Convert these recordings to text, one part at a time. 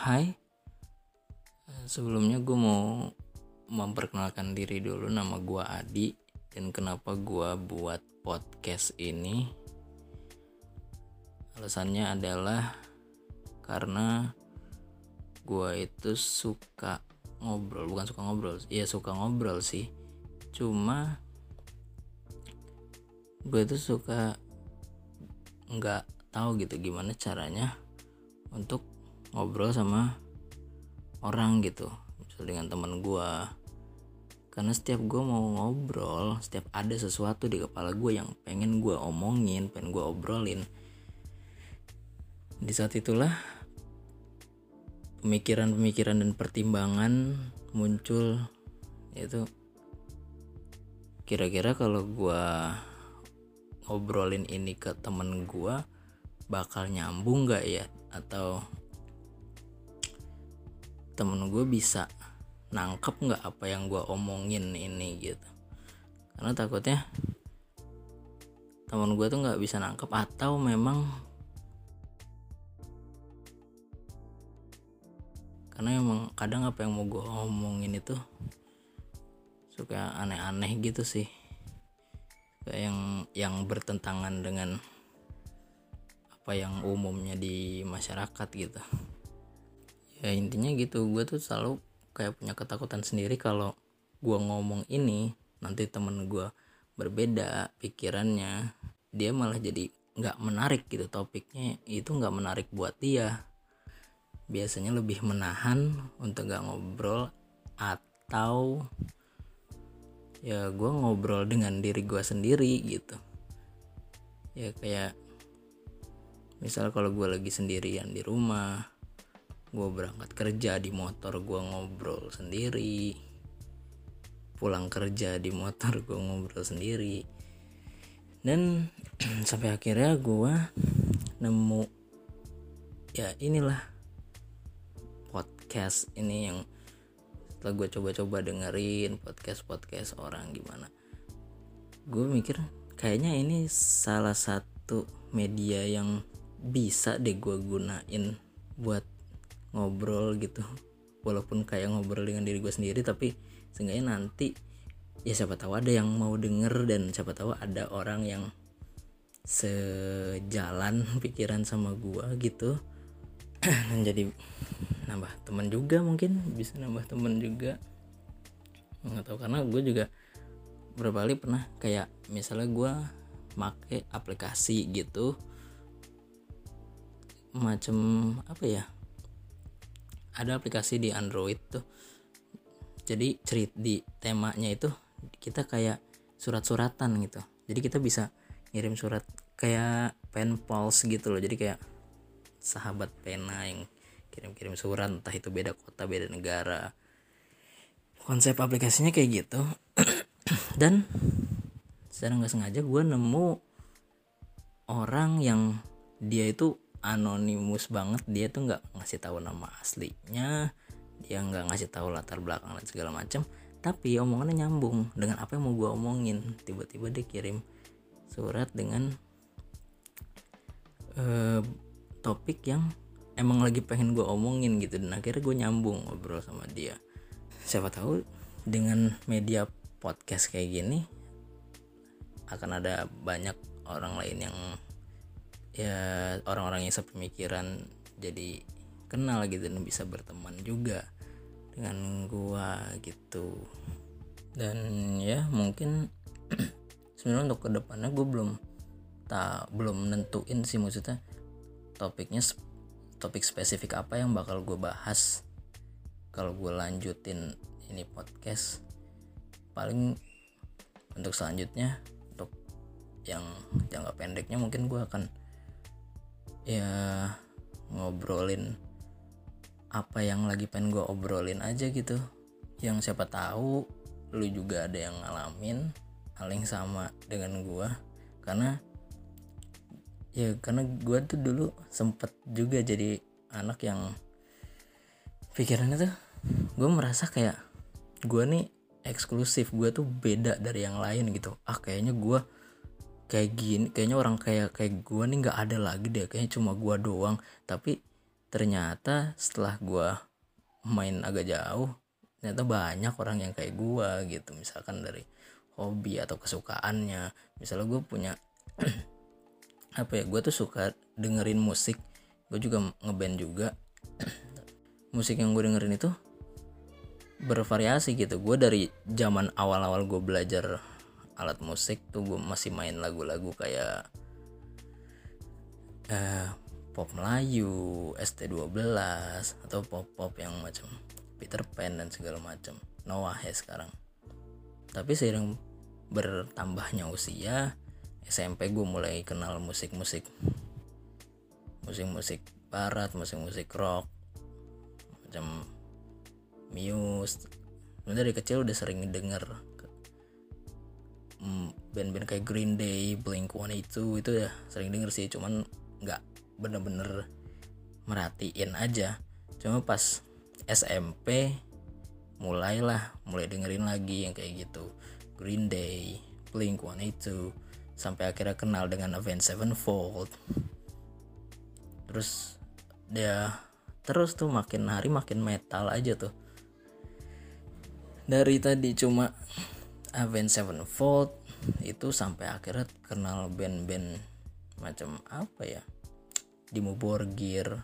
Hai, sebelumnya gue mau memperkenalkan diri dulu nama gue Adi dan kenapa gue buat podcast ini. Alasannya adalah karena gue itu suka ngobrol, bukan suka ngobrol, ya suka ngobrol sih. Cuma gue itu suka nggak tahu gitu gimana caranya untuk ngobrol sama orang gitu misal dengan teman gue karena setiap gue mau ngobrol setiap ada sesuatu di kepala gue yang pengen gue omongin pengen gue obrolin di saat itulah pemikiran-pemikiran dan pertimbangan muncul. Yaitu kira-kira kalau gue ngobrolin ini ke temen gue bakal nyambung gak ya? Atau temen gue bisa nangkep nggak apa yang gue omongin ini gitu. Karena takutnya temen gue tuh nggak bisa nangkep atau memang karena emang kadang apa yang mau gue omongin itu suka aneh-aneh gitu sih. Kayak yang yang bertentangan dengan apa yang umumnya di masyarakat gitu ya intinya gitu. Gue tuh selalu kayak punya ketakutan sendiri kalau gue ngomong ini nanti temen gue berbeda pikirannya dia malah jadi nggak menarik gitu topiknya. Itu nggak menarik buat dia. Biasanya lebih menahan untuk nggak ngobrol atau ya gue ngobrol dengan diri gue sendiri gitu. Ya kayak misal kalau gue lagi sendirian di rumah gue berangkat kerja di motor gue ngobrol sendiri. Pulang kerja di motor gue ngobrol sendiri. Dan sampai akhirnya gue nemu ya inilah podcast ini yang setelah gue coba-coba dengerin podcast-podcast orang gimana. Gue mikir kayaknya ini salah satu media yang bisa deh gue gunain buat ngobrol gitu. Walaupun kayak ngobrol dengan diri gue sendiri tapi seenggaknya nanti ya siapa tahu ada yang mau denger dan siapa tahu ada orang yang sejalan pikiran sama gue gitu. Jadi nambah teman juga mungkin bisa nambah teman juga. Nggak tahu karena gue juga beberapa kali pernah kayak misalnya gue make aplikasi gitu macam apa ya ada aplikasi di Android tuh. Jadi cerit di temanya itu kita kayak surat-suratan gitu. Jadi kita bisa ngirim surat kayak pen pals gitu loh. Jadi kayak sahabat pena yang kirim-kirim surat entah itu beda kota beda negara. Konsep aplikasinya kayak gitu. Dan secara nggak sengaja gue nemu orang yang dia itu anonimus banget dia tuh nggak ngasih tahu nama aslinya dia nggak ngasih tahu latar belakang dan segala macam tapi omongannya nyambung dengan apa yang mau gue omongin. Tiba-tiba dia kirim surat dengan uh, topik yang emang lagi pengen gue omongin gitu. Dan akhirnya gue nyambung ngobrol sama dia. Siapa tahu dengan media podcast kayak gini akan ada banyak orang lain yang ya orang-orang yang sepemikiran jadi kenal gitu dan bisa berteman juga dengan gua gitu. Dan ya mungkin sebenarnya untuk ke depannya gue belum tak belum nentuin sih maksudnya topiknya topik spesifik apa yang bakal gue bahas kalau gue lanjutin ini podcast. Paling untuk selanjutnya untuk yang jangka pendeknya mungkin gue akan ya ngobrolin apa yang lagi pengen gue obrolin aja gitu. Yang siapa tahu lu juga ada yang ngalamin hal yang sama dengan gue karena ya karena gue tuh dulu sempet juga jadi anak yang pikirannya tuh gue merasa kayak gue nih eksklusif gue tuh beda dari yang lain gitu. Ah kayaknya gue kayak gini kayaknya orang kayak kayak gue nih nggak ada lagi deh kayaknya cuma gue doang. Tapi ternyata setelah gue main agak jauh ternyata banyak orang yang kayak gue gitu. Misalkan dari hobi atau kesukaannya. Misalnya gue punya apa ya gue tuh suka dengerin musik. Gue juga ngeband juga. Musik yang gue dengerin itu bervariasi gitu. Gue dari zaman awal-awal gue belajar alat musik tuh gue masih main lagu-lagu kayak eh, pop Melayu, ST12 atau pop-pop yang macam Peter Pan dan segala macam. Noah ya sekarang. Tapi seiring bertambahnya usia, SMP gue mulai kenal musik-musik musik-musik barat, musik-musik rock macam Muse. Dari kecil udah sering denger band-band kayak Green Day, Blink 182 itu ya sering denger sih, cuman nggak bener-bener merhatiin aja. Cuma pas SMP mulailah mulai dengerin lagi yang kayak gitu. Green Day Blink 182 sampai akhirnya kenal dengan Avenged Sevenfold. Terus dia terus tuh makin hari makin metal aja tuh. Dari tadi cuma Avenged Sevenfold itu sampai akhirnya kenal band-band macam apa ya? Dimo Borgir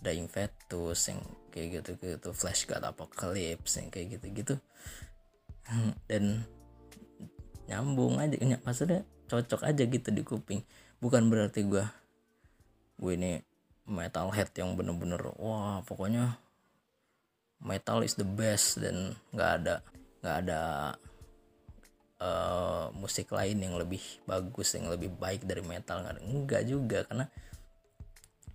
Dying Fetus yang kayak gitu-gitu Flash God Apocalypse yang kayak gitu-gitu. Dan nyambung aja maksudnya cocok aja gitu di kuping. Bukan berarti gue gue ini metalhead yang bener-bener wah pokoknya metal is the best dan nggak ada nggak ada uh, musik lain yang lebih bagus yang lebih baik dari metal. Enggak juga karena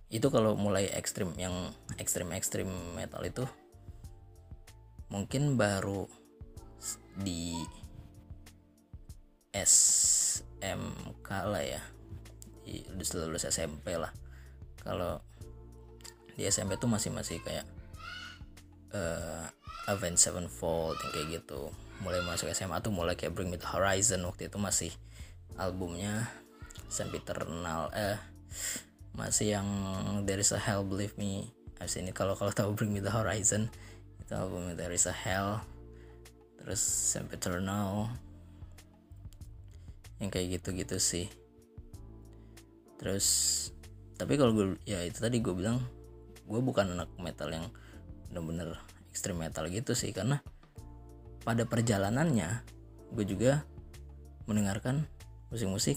itu kalau mulai ekstrim yang ekstrim ekstrim metal itu mungkin baru di SMK lah ya. Di, lulus SMP lah. Kalau di SMP tuh masih masih kayak uh, Avenged Sevenfold yang kayak gitu mulai masuk SMA tuh mulai kayak Bring Me The Horizon waktu itu masih albumnya Sempiternal eh masih yang There Is A Hell Believe Me abis ini kalau kalau tahu Bring Me The Horizon itu albumnya There Is A Hell terus Sempiternal yang kayak gitu-gitu sih. Terus tapi kalau gue ya itu tadi gue bilang gue bukan anak metal yang bener-bener ekstrim metal gitu sih karena pada perjalanannya gue juga mendengarkan musik-musik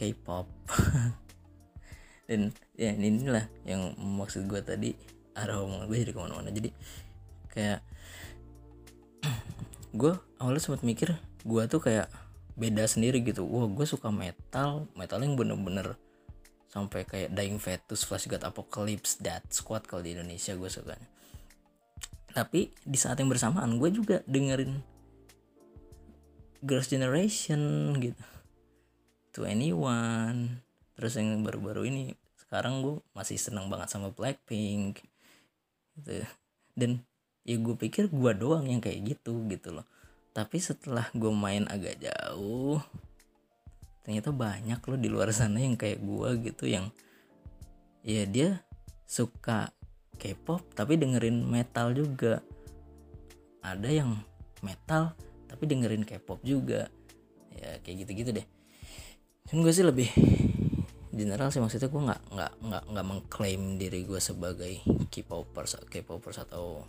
K-pop. Dan ya inilah yang maksud gue tadi arah omongan gue jadi ke mana-mana. Jadi kayak gue awalnya sempat mikir gue tuh kayak beda sendiri gitu. Wah gue suka metal metal yang bener-bener sampai kayak Dying Fetus, Flash God Apocalypse, Dead Squad kalau di Indonesia gue sukanya tapi di saat yang bersamaan gue juga dengerin Girls Generation gitu. to anyone terus yang baru-baru ini sekarang gue masih seneng banget sama Blackpink. Gitu. Dan ya gue pikir gue doang yang kayak gitu gitu loh. Tapi setelah gue main agak jauh ternyata banyak loh di luar sana yang kayak gue gitu yang ya dia suka K-pop tapi dengerin metal juga. Ada yang metal tapi dengerin K-pop juga. Ya kayak gitu-gitu deh. Cuman gue sih lebih general sih maksudnya gue nggak nggak nggak nggak mengklaim diri gue sebagai K-popers K-popers atau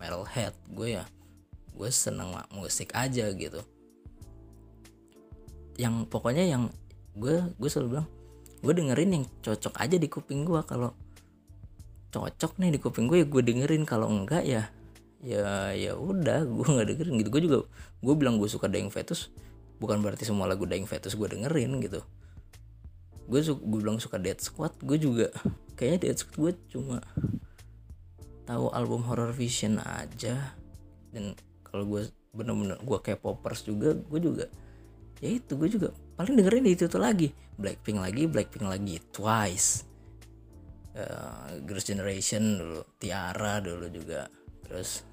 metalhead. Gue ya gue seneng musik aja gitu. Yang pokoknya yang gue gue selalu bilang gue dengerin yang cocok aja di kuping gue kalau cocok nih di kuping gue ya gue dengerin. Kalau enggak ya ya ya udah gue nggak dengerin gitu. Gue juga gue bilang gue suka Dying Fetus bukan berarti semua lagu Dying Fetus gue dengerin gitu. Gue su gue bilang suka Dead Squad gue juga kayaknya Dead Squad gue cuma tahu album Horror Vision aja. Dan kalau gue bener-bener gue kayak poppers juga gue juga ya itu gue juga paling dengerin itu tuh lagi. Blackpink lagi Blackpink lagi Twice uh, Girls Generation dulu Tiara dulu juga. Terus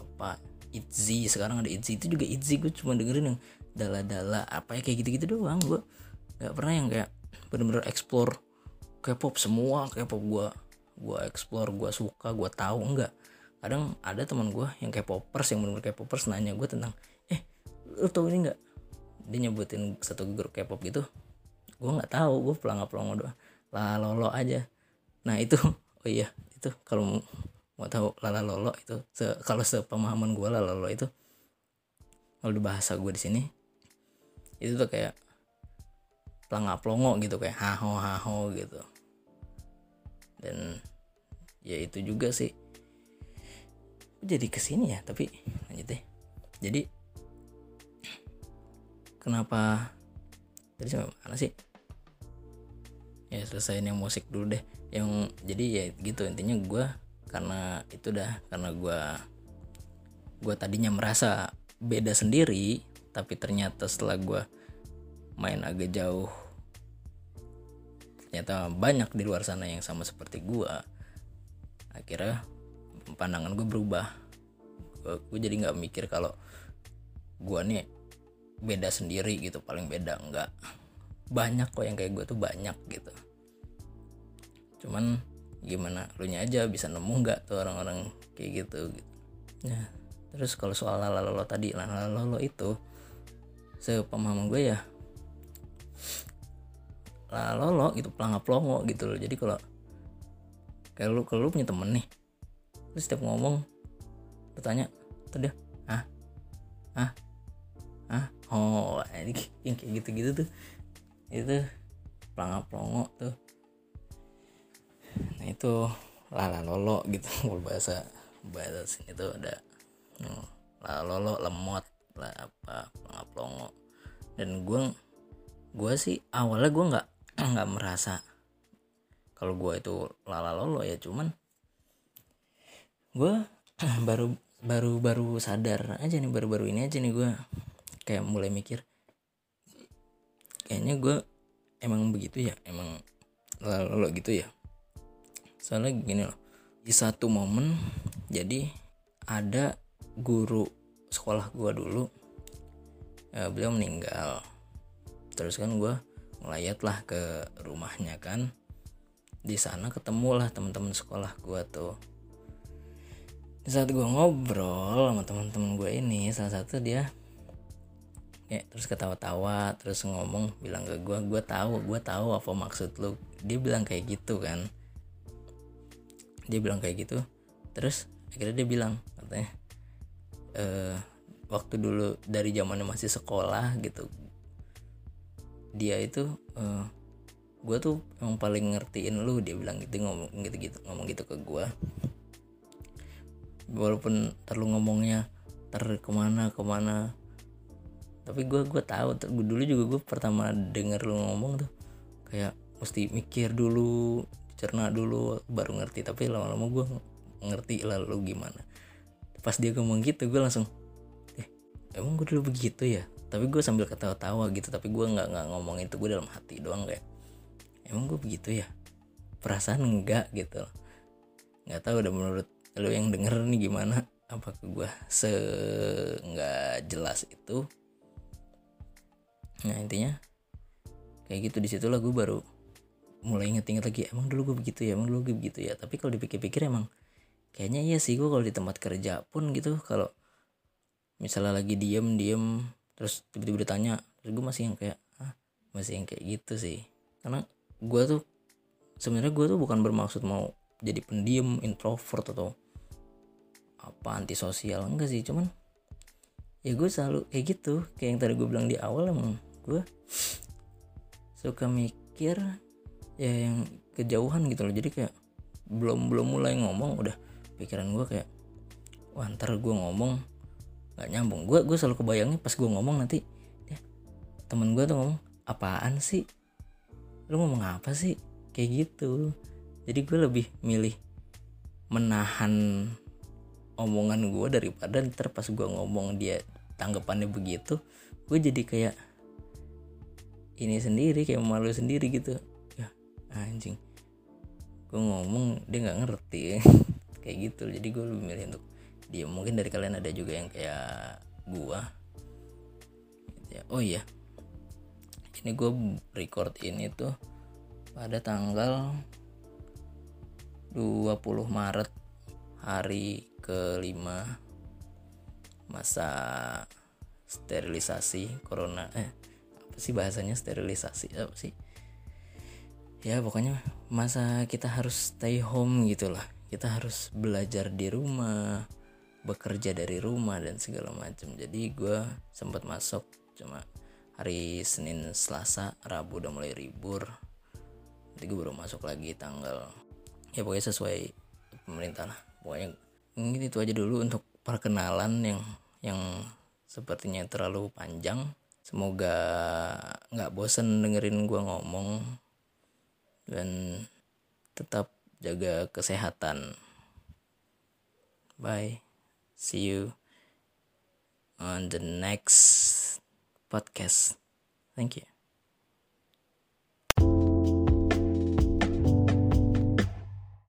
apa Itzy sekarang ada Itzy. Itu juga Itzy gue cuma dengerin yang dala-dala apa ya kayak gitu-gitu doang. Gue nggak pernah yang kayak bener-bener explore K-pop semua. K-pop gue gue explore gue suka gue tahu enggak. Kadang ada teman gue yang K-popers yang benar K-popers nanya gue tentang eh lu tau ini enggak dia nyebutin satu grup K-pop gitu. Gue nggak tahu gue pelangap pelongo doang. Lah lolo aja nah itu oh iya itu kalau mau tahu lala lolo itu se kalau sepemahaman gue lala lolo itu kalau di bahasa gue di sini itu tuh kayak pelangap pelongo gitu kayak haho haho gitu. Dan ya itu juga sih. Jadi ke sini ya tapi lanjut deh. Jadi kenapa tadi sampai mana sih? Ya selesaiin yang musik dulu deh yang jadi ya gitu intinya gue karena itu dah karena gue gue tadinya merasa beda sendiri tapi ternyata setelah gue main agak jauh ternyata banyak di luar sana yang sama seperti gue akhirnya pandangan gue berubah. Gue jadi nggak mikir kalau gue nih beda sendiri gitu paling beda nggak. Banyak kok yang kayak gue tuh banyak gitu cuman gimana lu nya aja bisa nemu nggak tuh orang-orang kayak gitu gitu. Ya terus kalau soal lalalo tadi lalalo itu sepemahaman gue ya lalolo gitu pelangap pelongo gitu loh. Jadi kalau kayak lu kalau lu punya temen nih lu setiap ngomong bertanya tuh dia ah ah ah oh yang kayak gitu-gitu tuh. Itu pelangap pelongo tuh nah itu lala lolo gitu kalau bahasa bahasa sini tuh ada hmm, lala lolo lemot lah apa pelangap pelongo dan gue gue sih awalnya gue nggak nggak merasa kalau gue itu lala lolo ya cuman gue baru baru baru sadar aja nih baru baru ini aja nih gue kayak mulai mikir kayaknya gue emang begitu ya emang lala lolo gitu ya soalnya gini loh di satu momen jadi ada guru sekolah gue dulu ya, beliau meninggal. Terus kan gue ngelayat lah ke rumahnya kan. Di sana ketemu lah teman-teman sekolah gue tuh. Di saat gue ngobrol sama teman-teman gue ini salah satu dia ya terus ketawa-tawa terus ngomong bilang ke gue gue tahu gue tahu apa maksud lu. Dia bilang kayak gitu kan dia bilang kayak gitu. Terus akhirnya dia bilang katanya e, waktu dulu dari zamannya masih sekolah gitu dia itu e, eh, gue tuh yang paling ngertiin lu dia bilang gitu ngomong gitu gitu ngomong gitu ke gue walaupun terlalu ngomongnya ter ke mana ke mana. Tapi gue gue tahu dulu juga gue pertama denger lu ngomong tuh kayak mesti mikir dulu cerna dulu baru ngerti tapi lama-lama gue ngerti lalu gimana. Pas dia ngomong gitu gue langsung eh emang gue dulu begitu ya? Tapi gue sambil ketawa-tawa gitu tapi gue nggak nggak ngomong itu gue dalam hati doang kayak emang gue begitu ya? Perasaan enggak gitu. Nggak tahu udah menurut lo yang denger nih gimana. Apakah gue se nggak jelas itu. Nah intinya kayak gitu di situlah gue baru mulai inget-inget lagi emang dulu gue begitu ya emang dulu gue begitu ya. Tapi kalau dipikir-pikir emang kayaknya iya sih gue kalau di tempat kerja pun gitu kalau misalnya lagi diem diem terus tiba-tiba ditanya terus gue masih yang kayak ah masih yang kayak gitu sih. Karena gue tuh sebenarnya gue tuh bukan bermaksud mau jadi pendiam introvert atau apa antisosial enggak sih. Cuman ya gue selalu kayak gitu. Kayak yang tadi gue bilang di awal emang gue suka mikir ya yang kejauhan gitu loh. Jadi kayak belum belum mulai ngomong udah pikiran gue kayak wah ntar gue ngomong nggak nyambung. Gue gue selalu kebayangnya pas gue ngomong nanti ya, temen gue tuh ngomong apaan sih? Lu ngomong apa sih kayak gitu. Jadi gue lebih milih menahan omongan gue daripada ntar pas gue ngomong dia tanggapannya begitu gue jadi kayak ini sendiri kayak malu sendiri gitu anjing. Gue ngomong dia nggak ngerti. Kayak gitu jadi gue lebih milih untuk dia mungkin dari kalian ada juga yang kayak gue gitu ya. oh iya. Ini gue record ini tuh pada tanggal 20 Maret hari kelima masa sterilisasi corona. Eh apa sih bahasanya sterilisasi? Apa sih ya pokoknya masa kita harus stay home gitulah. Kita harus belajar di rumah bekerja dari rumah dan segala macam. Jadi gue sempat masuk cuma hari Senin Selasa Rabu udah mulai libur. Jadi gue baru masuk lagi tanggal ya pokoknya sesuai pemerintah lah. Pokoknya mungkin itu aja dulu untuk perkenalan yang yang sepertinya terlalu panjang. Semoga nggak bosen dengerin gue ngomong dan tetap jaga kesehatan. Bye. See you on the next podcast. Thank you